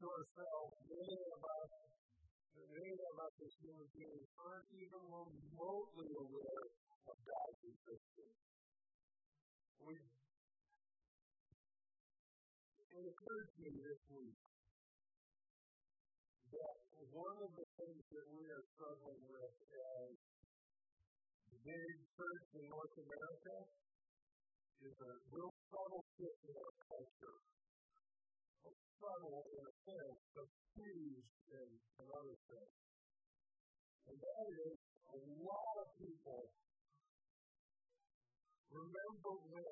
to ourselves, many of us, many of us as human beings aren't even remotely aware of God's existence. We, it occurred to me this week that one of the things that we are struggling with as big church in North America is a real subtle shift in our culture. Subtle, in a sense, but huge in another sense. And that is a lot of people remember when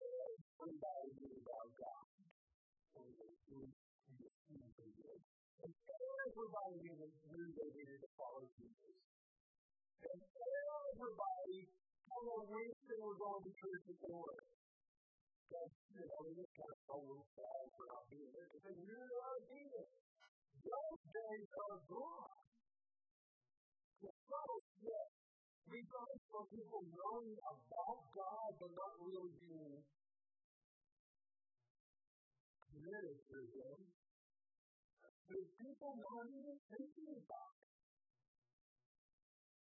everybody knew about God. And everybody knew they needed to follow Jesus. And everybody of wished they were going to church at you know, to we people knowing about God but not really being committed to Him. There's people not even thinking about.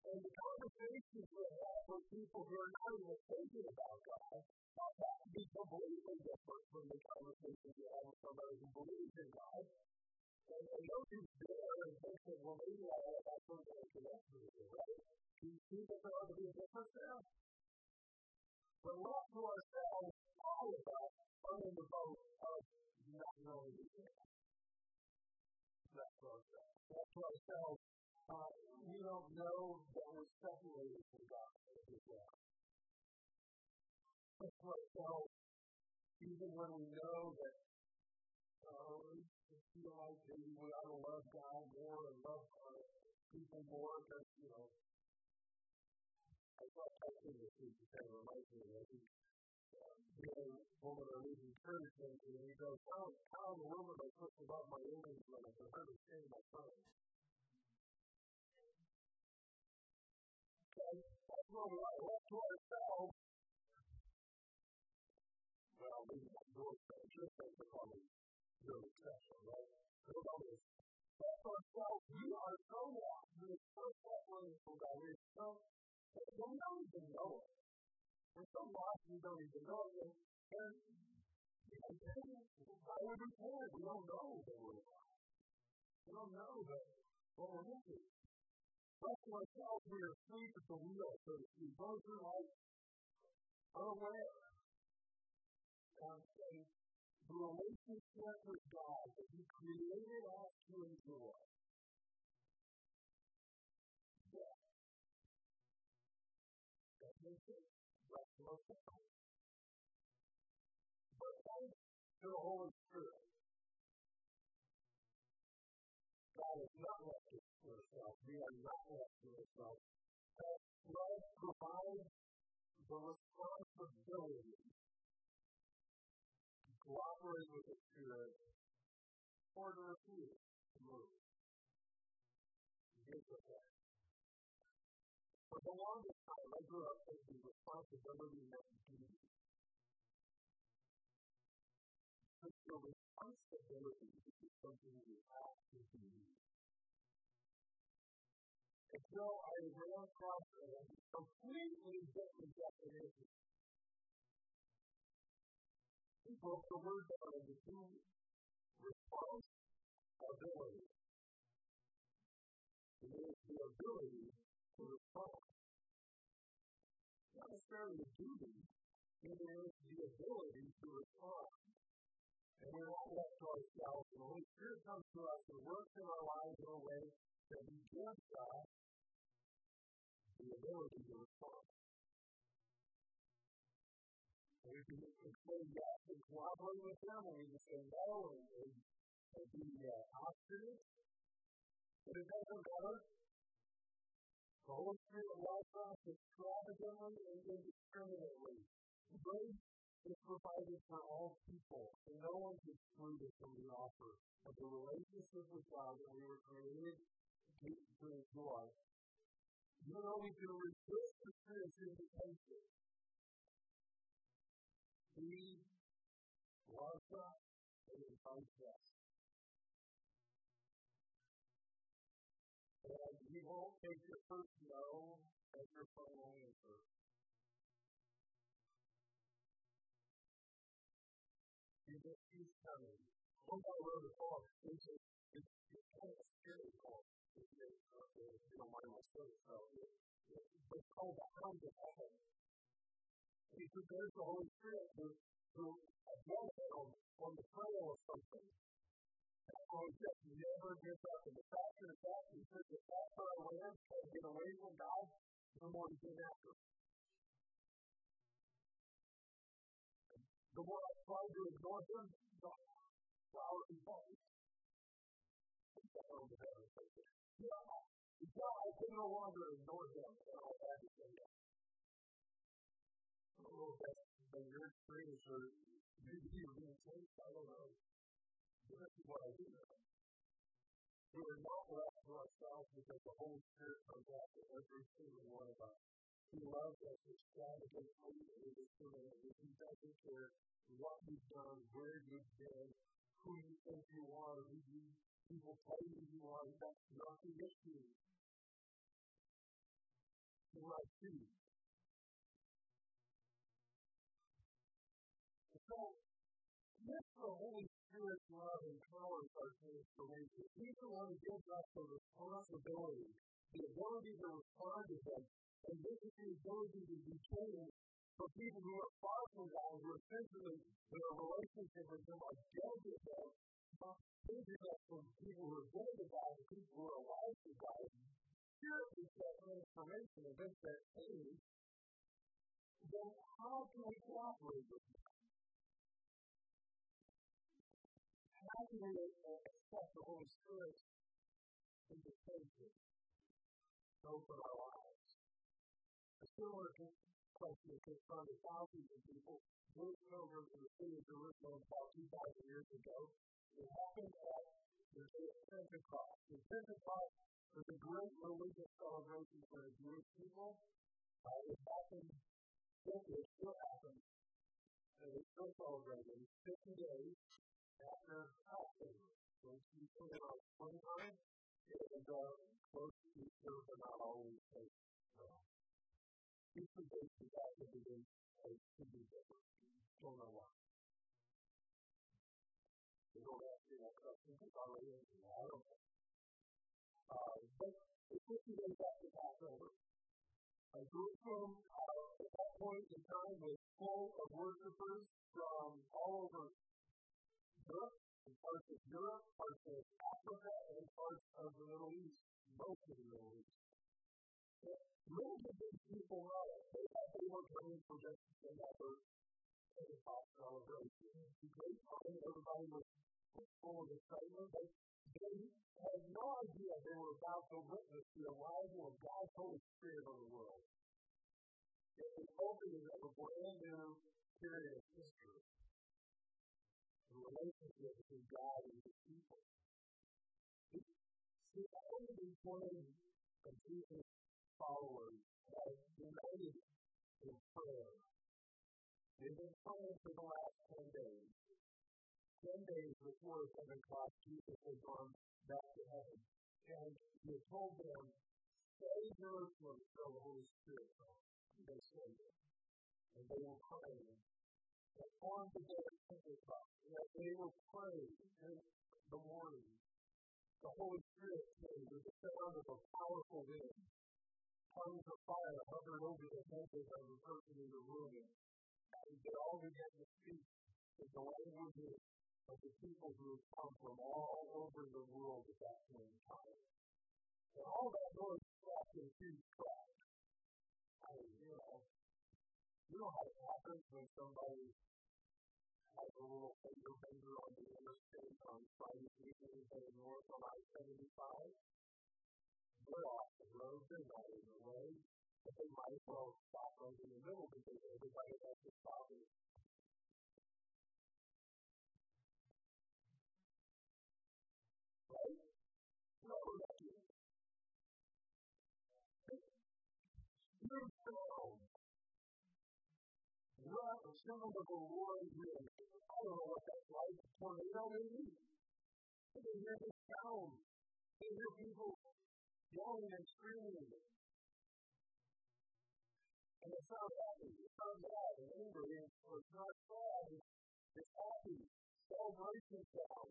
And the conversations we have with people who are not even thinking about God that be completely different from the conversations we have with somebody who believes in God. And, and those who there and think that, well, maybe I have actually been connected with it, right? You see that there ought to be a difference there? But left to ourselves, all of us are in the boat of not knowing anything. Left to ourselves. Left to ourselves, uh, we don't know that we're separated from God as well. To ourselves, even when we know that uh, we feel like maybe we ought to love God more and love uh, people more because, you know, I thought I have seen the kind of reminds me of. Being a woman live in church and he goes, how, how in the world am I supposed to love my enemies when I can understand my friends? We don't know that we're missing. Left to ourselves, we are asleep at the wheel, so to speak. Those are unaware. And, the relationship with God that He created us to enjoy But thanks to the Holy We are not left to ourselves. God love provides the responsibility to cooperate with the Spirit or to refuse to move. Here's the. For the longest time, I grew up thinking responsibility meant duty. But your responsibility is something you have to do. And so I ran across a completely different definition. He broke the word down into two responsibility. It is the ability to respond. Not necessarily a duty, it is the ability to respond. And we're not left to ourselves. The Holy Spirit comes to us and works in our lives in a way that He gives us the ability to respond. And we can say yes and cooperate with them, or can say no and, and, and be uh, obstinate. But it doesn't matter the Holy Spirit loves us extravagantly and indiscriminately. Grace is provided for all people, and no one is excluded from the offer of the relationship with God that we were created to enjoy. Though we can resist the spirit's invitation, He loves us and invite us. And you won't take your first no as your final answer. Just keep coming. One guy wrote a book. It's, it's, it's kind of a scary book. You don't mind my so it's called The Hound of Heaven. He prepares the Holy Spirit to, to again on, the trail of something. Why he says never gives up. And the faster and faster, he says the faster I ran, I get away from God, the more he came after. The more I tried to ignore him, the flower he falls. Yeah, I can no longer ignore him, and I had to say yes. I don't know if that's been your or maybe you're being changed. I don't know. But this is what I do know. We are not left to ourselves because the Holy Spirit comes after every single one of us. He loves us extravagantly and indiscriminately. He doesn't care what you've done, where you've been, who you think you are, who you, people tell you you are. That's not the issue. He loves you. So, if the Holy Spirit's love empowers our transformation, He's the one who gives us the responsibility, the ability to respond to Him, and this is the ability to be changed for people who are far from God, who are to a relationship with Him, are dead with Him, changing us from people who are dead to God to people who are alive to God. Here is that transformation of this that change. Then how can we cooperate with Him? How can we accept the Holy Spirit in the Savior? Open our lives. A similar question confronted thousands of people moved over to the city of Jerusalem about 2,000 years ago. It happened at the day of Pentecost. And Pentecost was a great religious celebration for the Jewish people. Uh, it happened, it still happens, and it's still celebrated 50 days after Passover. So you put it on 29, and uh, close to Easter, but not always. Uh, Easter days is actually begin to be different. Don't know why. They don't ask me that question because I already answered that. I don't know. Uh, but it's 50 days after Passover. A Jerusalem uh, at that point in time was full of worshipers from all over Europe, parts of Europe, parts of Africa, and parts of the Middle East, most of the Middle East. Most of these people know they thought they were coming for just another Pentecost celebration. Great time, everybody was full of excitement, but they had no idea they were about to witness the arrival of God's Holy Spirit on the world. It was opening of a brand new period of history. The relationship between God and his people. See, only the twenty of Jesus followers have united in prayer. They've been praying for the last 10 days. 10 days before Pentecost, Jesus had gone back to heaven. And he had told them, stay Jerusalem until the Holy Spirit comes. They stayed there. And they were praying. And on the day of Pentecost, as they were praying in the morning, the Holy Spirit came with the sound of a powerful wind tongues of fire hovered over the heads of the person in the room. And they all began to speak in the languages of the people who had come from all over the world at that point in time. And all that noise trapped in huge crowd. I mean, you know, you know how it happens when somebody has a little finger bender on the interstate on Friday evening heading north on I-75? They're off the road, they're not in the way, but they might as well stop right in the middle because everybody Rut or sound of a roaring wind. I don't know what that's like. Tornado, maybe? But they hear this sound. They hear people yelling and screaming. And it's not happy. It's not bad and angry. It's not sad. It's happy. Celebration sound.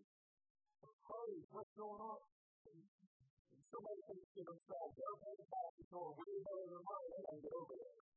What's going on? Somebody thinks to themselves, they're going the there. What a a. I had that problem from time to what was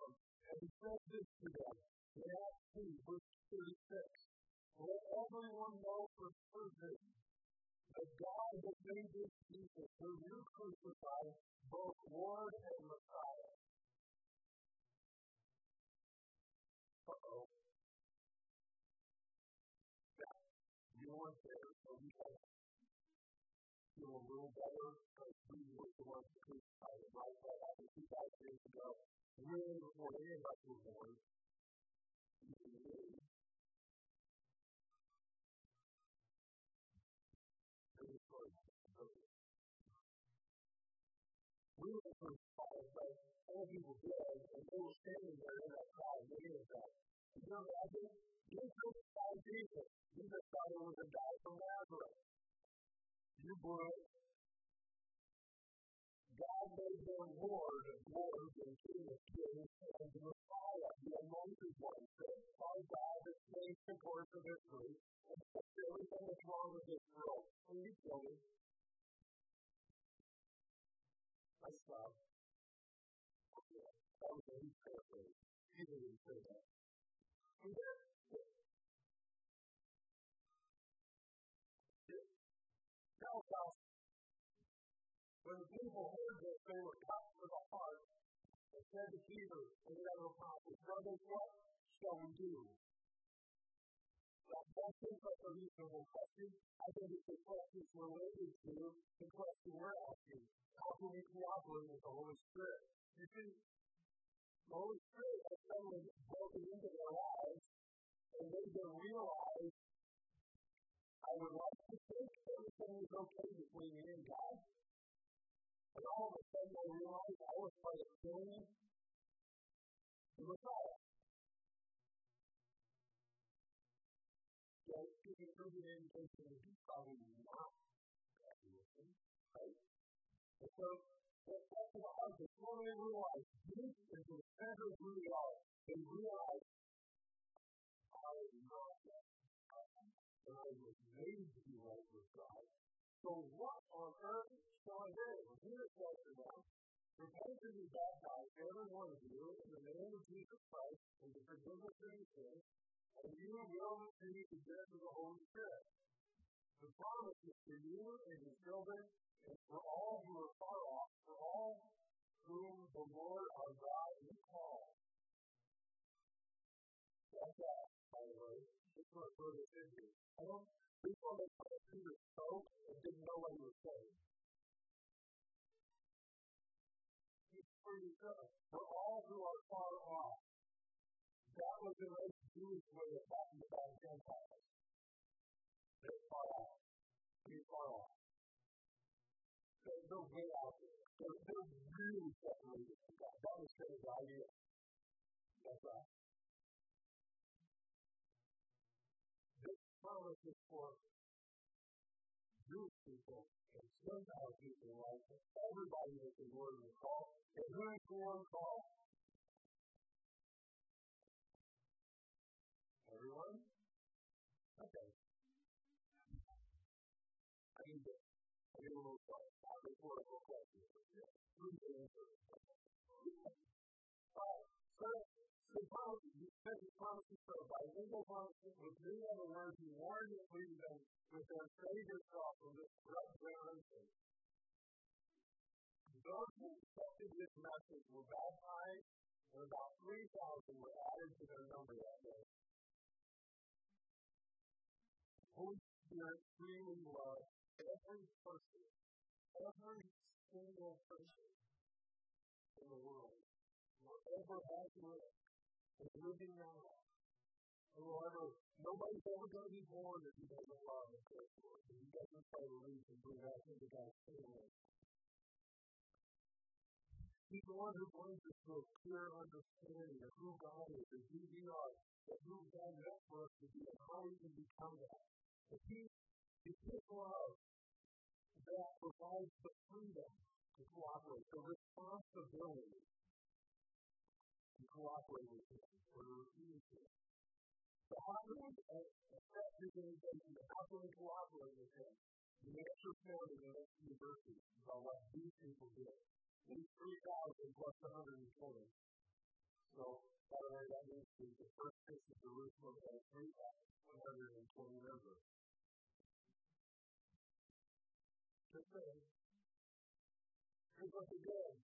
feel a little better because we were the ones who him, right? That happened 2,000 years ago. Really before any of us were born. We were crucified, but all people did, and they were standing there in that crowd waiting for that. You know, I think you crucified Jesus. Jesus thought it was a guy from Nazareth. You blew it. God made them Lord of lords and King of kings and the Messiah, the anointed one, by God that changed the course of history and fixed everything that's wrong with this world. And you kill me. I stopped. That was a huge paraphrase. He didn't say that. And then, now, when the people heard this, they were cut to the heart and said to Peter and the other apostles, Brothers, what shall we do? Now, don't think that's a reasonable question. I think it's a question related to the question we're asking. How can we cooperate with the Holy Spirit? You see, the Holy Spirit has suddenly broken into their lives and made them realize I would like to think everything is okay between me and God. And all of a sudden I realized I was part of killing the Messiah. So, if you prove an indication that he's probably not graduation, right? And so, that's about us is when they realize this is the center of who we are, they realize I am not that. And I was made to be right with God. So what on earth shall I do? Peter says to them, Repent and be baptized, every one of you, in the name of Jesus Christ, and the forgiveness of your sins, and you will receive the gift of the Holy Spirit. The promise is for you and your children, and for all who are far off, for all whom the Lord our God will call. That's that, way. This in here. I don't one they called Peter spoke and didn't know what he was saying. It's pretty good. For all who are far off, that was an old Jewish way of talking about Gentiles. They're far off. They're far off. They're, they're way out there. They're, they're from God. That was his idea. That's right. Is for Jewish people and Gentile people alike, everybody that the Lord will call. And who is the Lord call? Everyone? Okay. I need to I need a little quiet. Not rhetorical questions. Who's the answer? Uh, so the promises, because the promises are by legal promises, with new other words, you warn your freedom with them, save problem from this corrupt generation. Those who accepted this message were baptized, and about 3,000 were added to their number that day. Holy Spirit freely loves every person, every single person in the world, wherever has lived is living now. Oh, Whoever, nobody's ever going to be born if he doesn't love the Lord. If he doesn't try to reach and bring that into God's kingdom. He's the one who brings us to a clear understanding of who God is and who we are, and who God meant for us to be, and how we can become that. But he, it's His love that provides the freedom to cooperate, the responsibility to cooperate with Him, or refuse Him. So uh, how do we accept His invitation? How can we cooperate with Him? The answer found in the next few about what these people did. These 3,000 plus 120. So, by the way, that means the first six of Jerusalem had 3,120 members. Just saying. Here's what they did.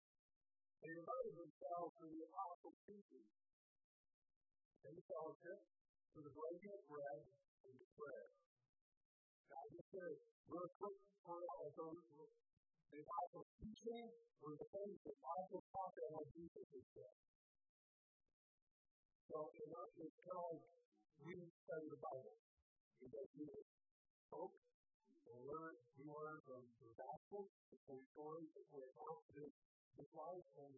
They devoted themselves to the apostle teaching. And the fellowship, to the breaking of bread, and to prayer. Now, just say, real quick, for all those the apostle teaching or the things that the apostle taught them what Jesus had said. So, in it's kind of like we study the Bible. We go through it. Hope, we learn, we learn from the gospel, from stories, the gospel, his life, and,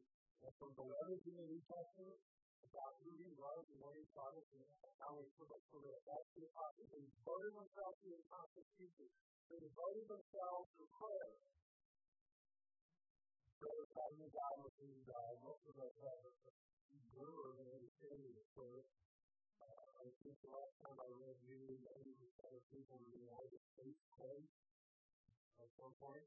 from the letters in the New Testament, about who he was and he taught and how he put us for the best of. They devoted themselves to the teaching. They devoted themselves to prayer prayer time with God and uh, most of us have a glimmer of an understanding of prayer. I think the last time I read nearly 90% of people in the United States pray at some point.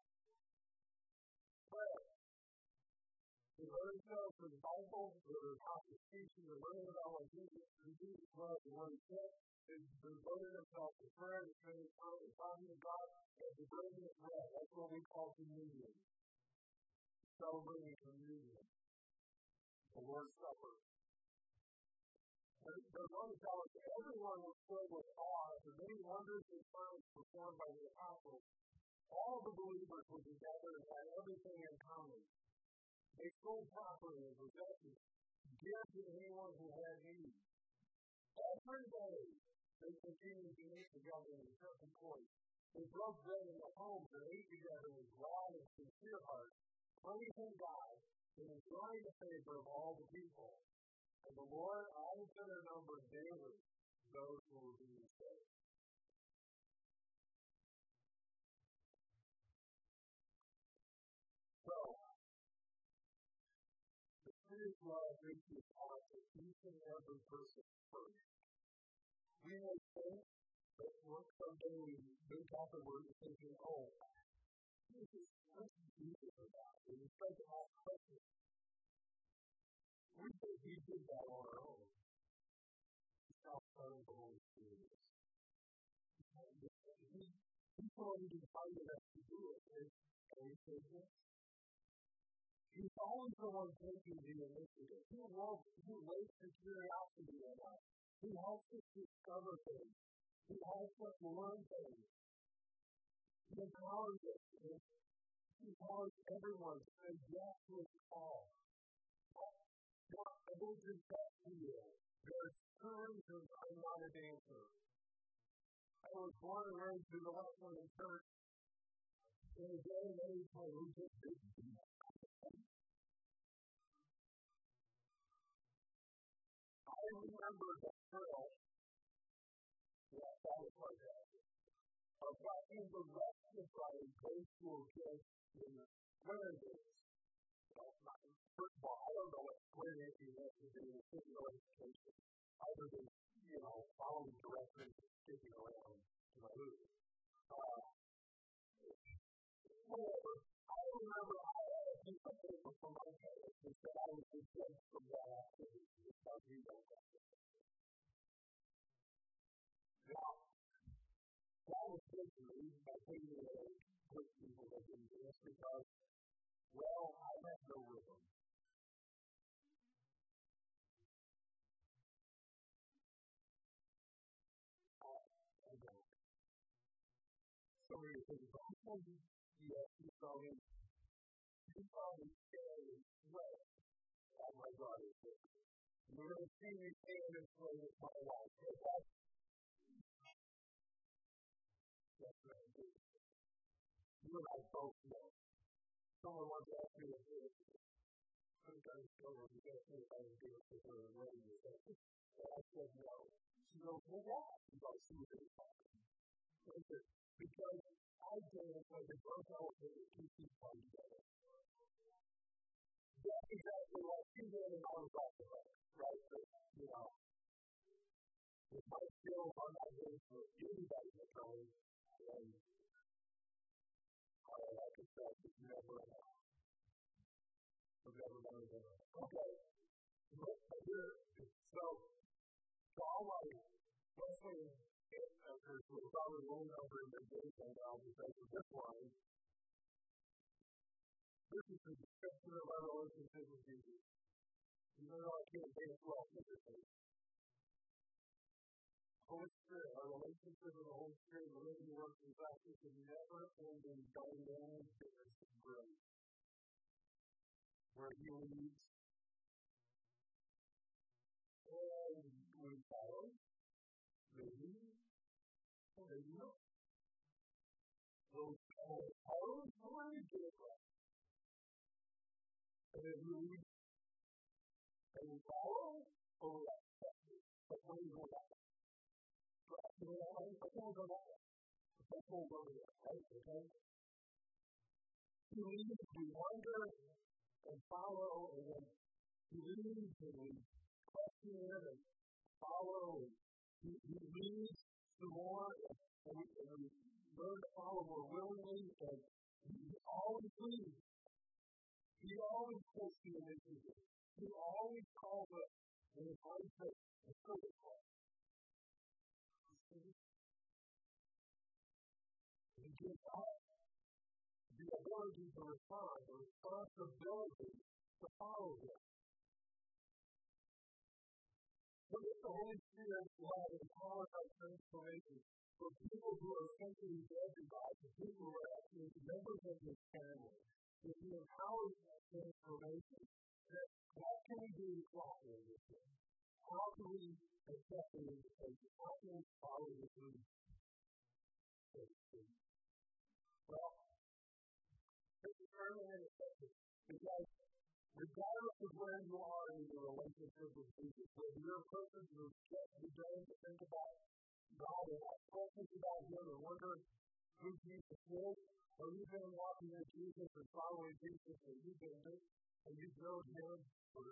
To learn the Bible, the Constitution, to learn about what Jesus, Jesus was and what he said, is devoting themselves to prayer, to spending time with talking to God, and to breaking of bread. That's what we call communion. Celebrating communion. The Lord's Supper. The Roman Catholic, everyone was filled with awe at the many wonders and signs performed by the apostles. All the believers were together and had everything in common. They sold property and possessions, gave to anyone who had need. Every day, they continued to meet together in certain points. They broke bread in their homes and ate together with glad and sincere hearts, praising God and enjoying the favor of all the people. And the Lord added to their number daily those who were being saved. Spirit love makes you out to each and every person first. We may think that one someday we wake up and we're thinking, oh, this is what Jesus about. And we start to ask questions we think we did that on our own. It's not part of the Holy Spirit. He's the one who invited us to do it. And we say yes. He's always the one taking the initiative. He won't, he waits for curiosity in us. He helps us discover things. He helps us learn things. He empowers us. He empowers everyone to say yes to his call. I will confess to you, there's two reasons I'm not a dancer. I was born and raised in the Wesleyan Church in a day and age when we just didn't do that. I remember the girl that I was that. Of watching the rest of my grade school kids in. Not first of all, I don't know what where anything has to do with physical education, other than, you know, following directions and skipping around to my movie. Uh, I remember somebody who says, well, you know, you saw him You him stay well." Oh my God, it's we're going to see me stand and play with my wife. That's right. You and I both know. Someone once asked me if it sometimes someone say I it ready to say And I said no. She goes, well, why? Because she was in the Because I dance like a both elephants that keep these together. Exactly what she did I off the hook right? But, you know, with my skills, I'm not good for anybody to come and I don't like it, so you never know. You never know. Okay. So, so all my Wesleyan ancestors will probably roll over in their days and now because of this line. This is the description of our relationship with Jesus. Even though I can't say it well physically. Holy Spirit, our relationship with the Holy Spirit, the living works and practice is never ending dynamic business of grace. Where He leads and we follow, maybe, maybe not. Those follow, follow, we do right. And that you? You lead, you wonder, and follow, and then you and we question and follow, and you, you some more, and and learn to follow more willingly, and always lead. He always takes the initiative. He always calls us in his own faith a service call. He gives us the ability to respond, the responsibility to follow him. Look at the Holy Spirit love and power of transformation for people who are essentially dead to God, for people who are actually members of this family. If he empowers that transformation, that what can we do to with him? How can we accept the invitation? How can we follow his lead? Well, this is very unexpected because regardless of where you are in your relationship with Jesus, whether you're a person who's just beginning to think about God and have questions about Him and wondering who Jesus is, or you've been walking with Jesus and following Jesus and you've been and you've known Him for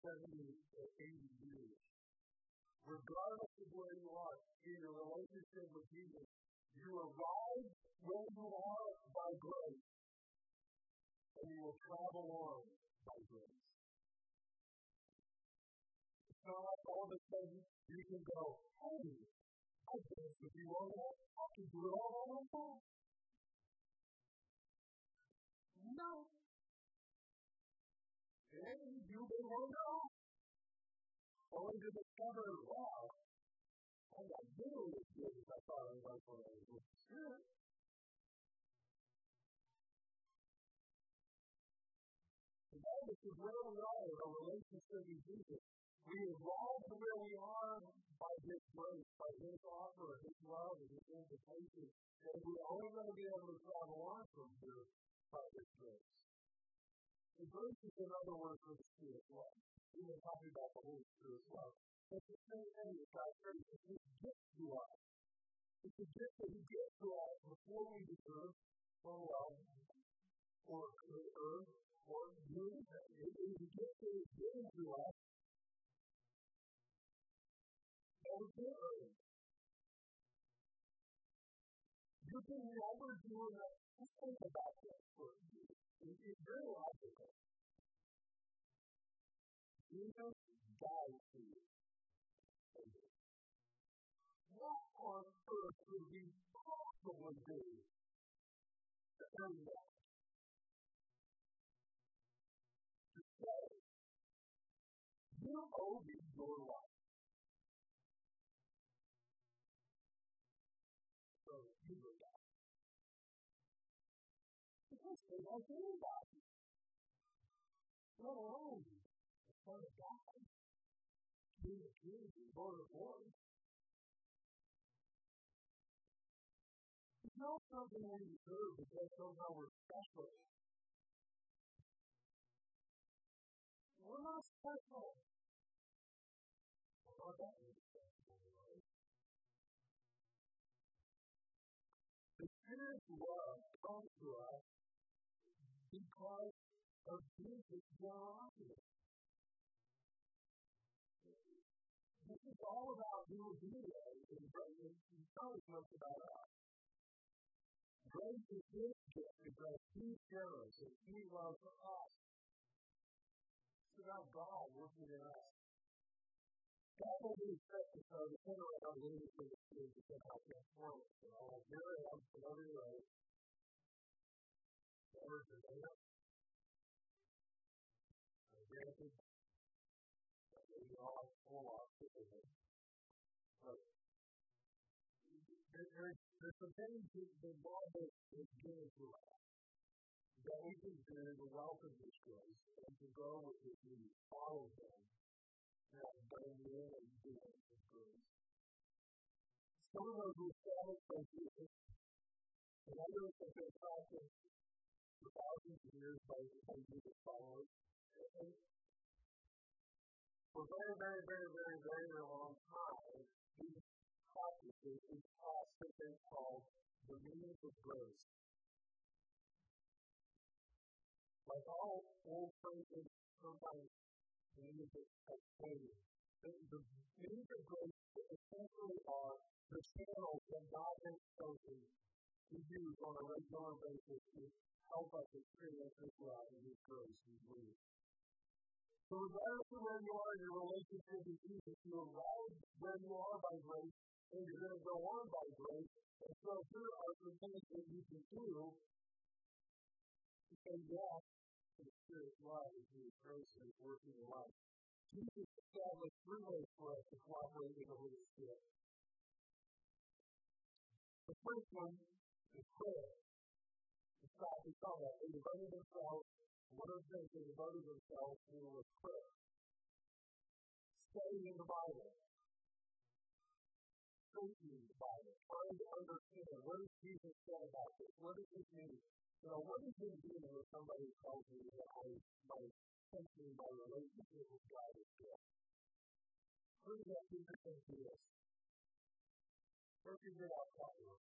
70 or 80 years. Regardless of where you are in your relationship with Jesus, you arrive where you are by grace, and you will travel on by grace. It's not like all of a sudden you can go, hey, I if you to, I can do it all on my own. No. And you may to go. Only to discover, wow, I'm not as good as I thought I was when I was with the Spirit. Regardless where we are in our Jesus, we evolve to where we are by His grace, by His offer, His love, and His invitation. And we're only going to be able to travel on from here by His grace. The grace is another word for the Spirit of love. We've been talking about the Holy Spirit love. It's the same thing with God's grace. It's His gift to us. It's a gift that He gives to us before we deserve or love or earn or do anything. It is a gift that is given to us that we can't earn. You can never do enough. Just think about this for a. It's very logical. Jesus died for you. What on earth would be possible possibly do to earn that. Your life. So you know that. Because they like anybody. Let alone the Son of God. Of kings and Lord of lords. It's something we deserve because somehow we're special. We're not special. Love to us because of Jesus' generosity. This is all about who we are in grace. Not as much about us. Grace is His gift because He cares and He loves us. It's about God working in us. God will be expected to the center of our living for the Spirit to get out that form. You know, like here I am, another way. There's, some things that the Bible is given to us that we can do to welcome this grace and to go with it and follow Him and bring in and do His grace. Some of those were by Jesus, and others have been practiced for thousands of years by, by Jesus followers. For a very, very, very, very, very long time, these practices, these taught something called the means of grace. Like all old phrases, sometimes the meaning of explaining. The, the means of grace essentially are the channels that God has chosen to use on a regular basis to help us experience His love and His grace and believe. So regardless of where you are in your relationship with Jesus, you arrive where you are by grace, and you're going to go on by grace. And so here are some things that you can do to say yes to the Spirit's love and to His grace and His work in your life. Jesus established three ways for us to cooperate with the Holy Spirit. The first one is prayer. That they devoted themselves, one of the things they devoted themselves to prayer. Studying the Bible. Studying the Bible. Trying to understand what does Jesus say about this? What does this mean? You know, what does it mean when somebody tells me that I, my thinking, my relationship with God is good? What does that mean to this? Let's figure it out properly.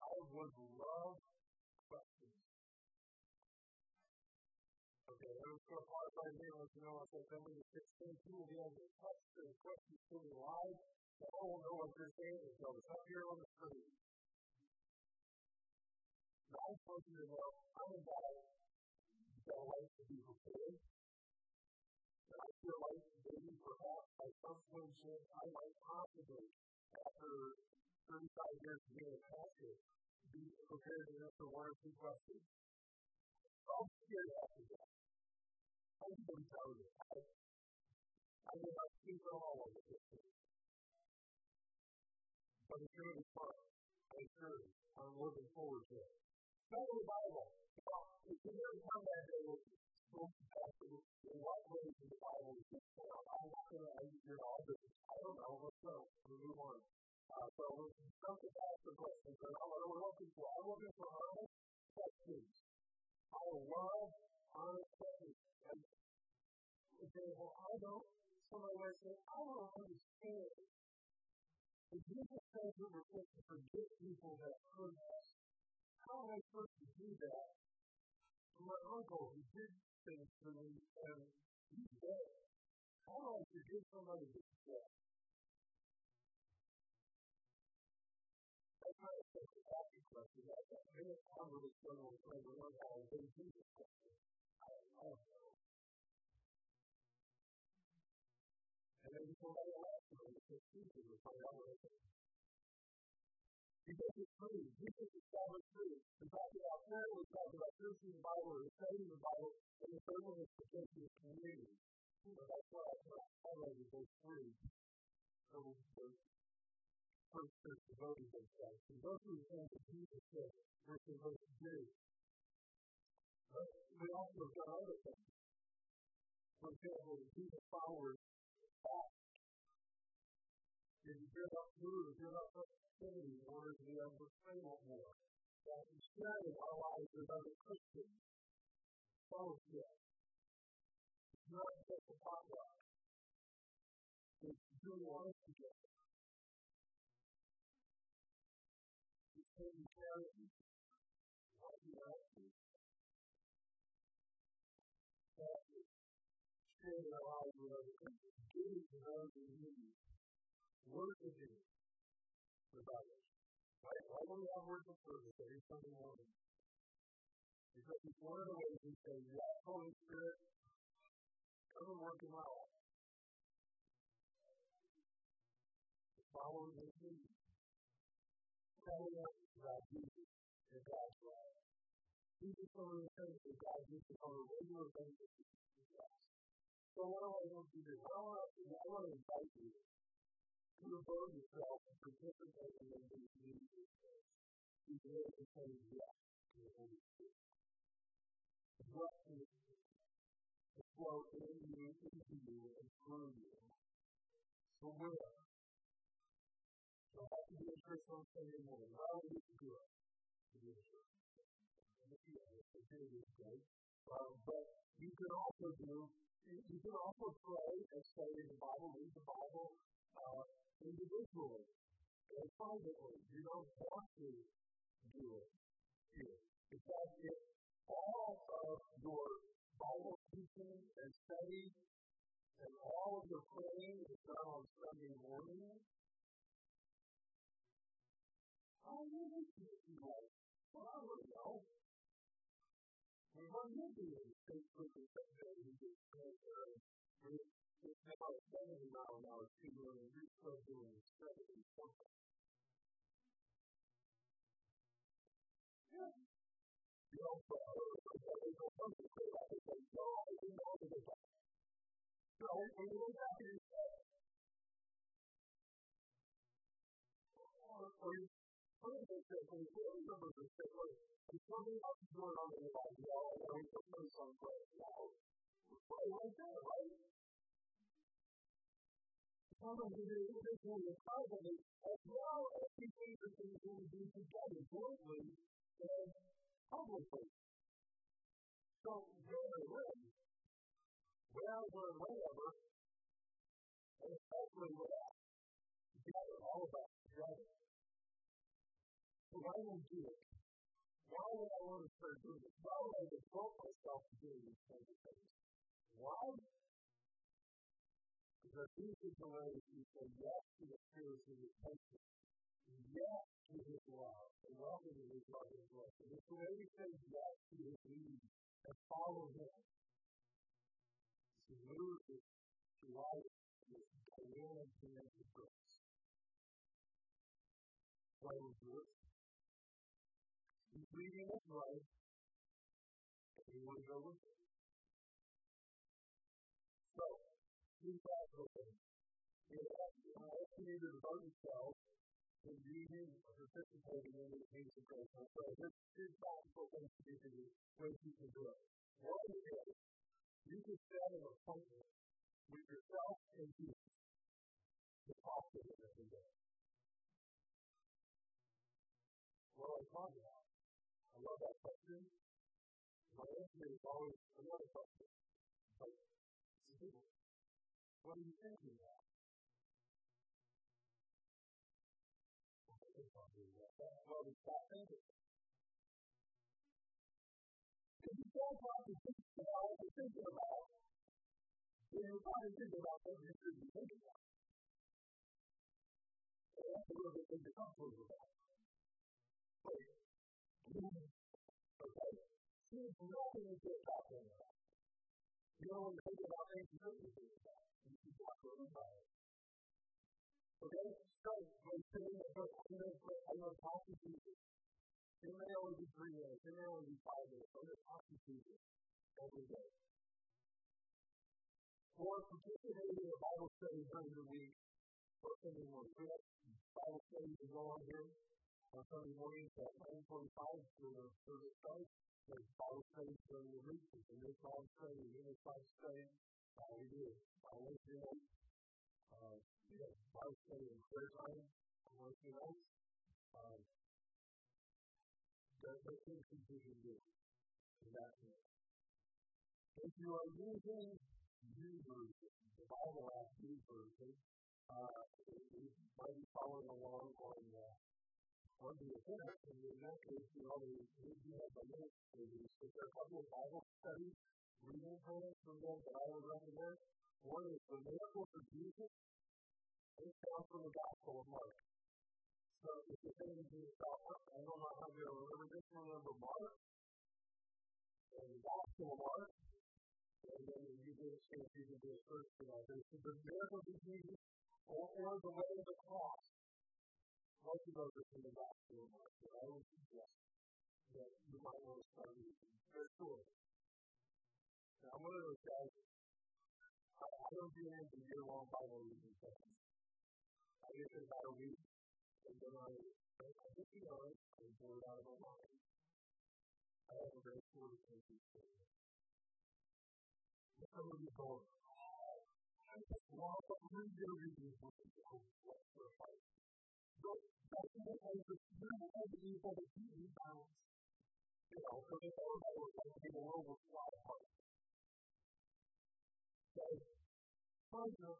I would love questions. Okay, let's go hard right here. Let you know, I said, then we 16, you will be able to touch the questions to the live. So I will know what you're saying, so it's up here on the screen. Now, I want you to I'm a guy that likes to be prepared. And I feel like maybe perhaps my first friendship, I might possibly, after 35 years of being a pastor, be prepared to answer one or two questions. I'm scared after that. I'm to tell you. I, I mean, I speak all this thing. But it's be fun. I assure you. I'm looking forward to it. Study the Bible. If you never come that day in what ways in the Bible is this I'm not going to, you know, I'll I don't know, let's go. We'll move on. Uh, so we're going to ask the questions, and I'm, we're looking for, I'm looking for honest questions. I love I don't, somebody might say, I don't understand. If Jesus says that we're supposed to forgive people that hurt us, how am I supposed to do that? My uncle, who did things to me, and he's dead. How do I forgive somebody that's dead? How I think the question. I'm really struggling with to learn how to do this question. And then somebody will ask me, if it's easy to find out what I think. He makes it free. Jesus established free. We talked about prayer, we talked about searching the Bible, or studying the Bible, and the third one is protecting the community. So that's why I highlighted those three. So the first church devoted themselves. And those are the things that Jesus we're supposed to do. But we also have done other things. For example, Jesus followers fast. If you give up food, if you give up activity in order to be able to pray more. That instead of our lives with other Christians, fellowship, it's not just a potluck. It's doing life together. It's taking care of you. Sharing our lives with. Giving to those in need. Worshiping with others. Right? Why do we have worship service every Sunday morning? Because it's one of the ways we say, yes, Holy Spirit, come and work in my life. Following the lead. Telling us about Jesus and God's. These are some of the things that God uses on a regular basis to teach us. So what I want you to do? I want to, I want to invite you to devote yourself and participate in the community. You really say yes to the Holy Spirit. Blessing to flow in you, into you, and through you. So where? So I have be a Christian on Sunday morning. How do we do? To be a Christian. But you can also do, you can also pray and study the Bible, read the Bible, uh, individually or privately. You don't have to do it here. Because if all of your Bible teaching and study and all of your praying is done on Sunday morning, how will you be like, well, I don't know. And what you do is Or, or you. Sometimes it is individual and privately, as well as teaching the things we do together, jointly and publicly. So, where and when, wherever and whenever, and especially without, together, all of us together. So why would we do it? Why would I want to start doing this? Why would I devote myself to doing these kinds of things? Why? Because these are the ways we say yes to the spiritual repentance. Yes to his love. And loving his love well. And it's the way we say yes to his lead and follow him. To move to life with dynamic and grace. Why we do it? He's right. And we want to go with it. So. You you to reading or participating in the things of grace. So, there's two practical things you, ways you can do it. One is, you can set an appointment with yourself and Jesus to talk to every day. Do I talk about? I love that question. My answer is always another question. Like, what do you think of that? Well, we stop thinking. If you don't want to think about what you're thinking about, then you're probably thinking about what you should be thinking about. So that's a little bit incompatible with that. But Okay? She's knowing that they're talking about. You know, when they get out there, you know what they're talking about. You talk to everybody. Okay? So, when you're sitting there, I know, I know, talk to Jesus. Then they only do three days, then they only do five days, so they're talking to Jesus every day. Or, particularly in a Bible study during the week, or something more good, Bible studies is all here. On Sunday mornings at 9.45 for the service starts. There's Bible studies during the week. There's a new Bible study, a new Bible study. Uh, we do uh, Wednesday night. Uh, we have Bible study and prayer time on Wednesday nights. Um, that, that's what we can do in that sense. If you are using YouVersion, the Bible app YouVersion, uh, you might be following along on uh, on the event, and in that case, you already you have the link to these. There a couple of Bible study reading plans from them that I would recommend. One is The Miracles of Jesus. It's found from the Gospel of Mark. So if you're thinking to yourself, I don't know how to remember this, remember Mark, and the Gospel of Mark, and then you get a chance, you can do a search for that. There's the miracles of Jesus, or, or the way of the cross. most of those are coming back to the market. I would suggest that you might want to start using virtual. Now, I'm one of those guys, I, I don't do anything year long Bible reading sessions. I get in about a week, and then I, I just, you know, I'm bored out of my mind. I have a very poor relationship. Some of you go, I just want to read your reading for the whole life. That's the way that you have to be able to keep you balanced. You know, so they know that we're going to be a little bit fly apart. So, find your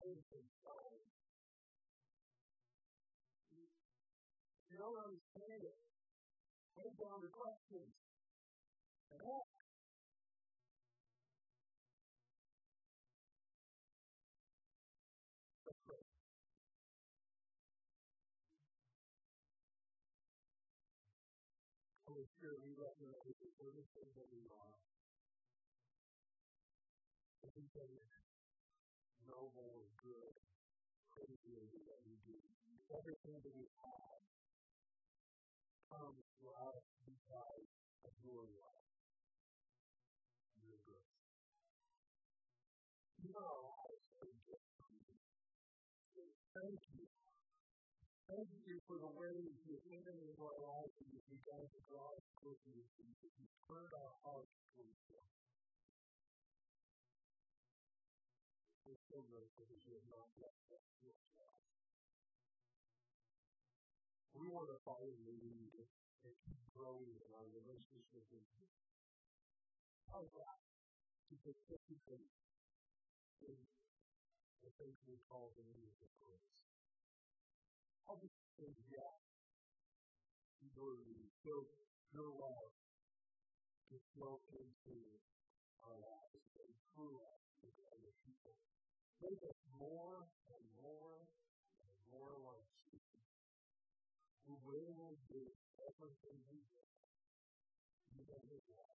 patience, guys. You don't understand it. Write down the questions and ask. Holy Spirit, we recognize that everything that we are, everything noble and good, praiseworthy that we do, everything that we have comes to us because of your love, your grace. You lives are gift. Thank you. Thank you for the ways you have entered into our lives and you've begun to draw us closer to you. You've turned our hearts towards you. We're so grateful that you have not left us to ourselves. We want to follow your lead and keep growing in our relationship with you. Help us to participate in the things we call the means of grace. Help us to yes, your lead, your, your love to flow into our lives and through us to other people. Make us more and more and more like Jesus. Who will do everything we do. You know his life.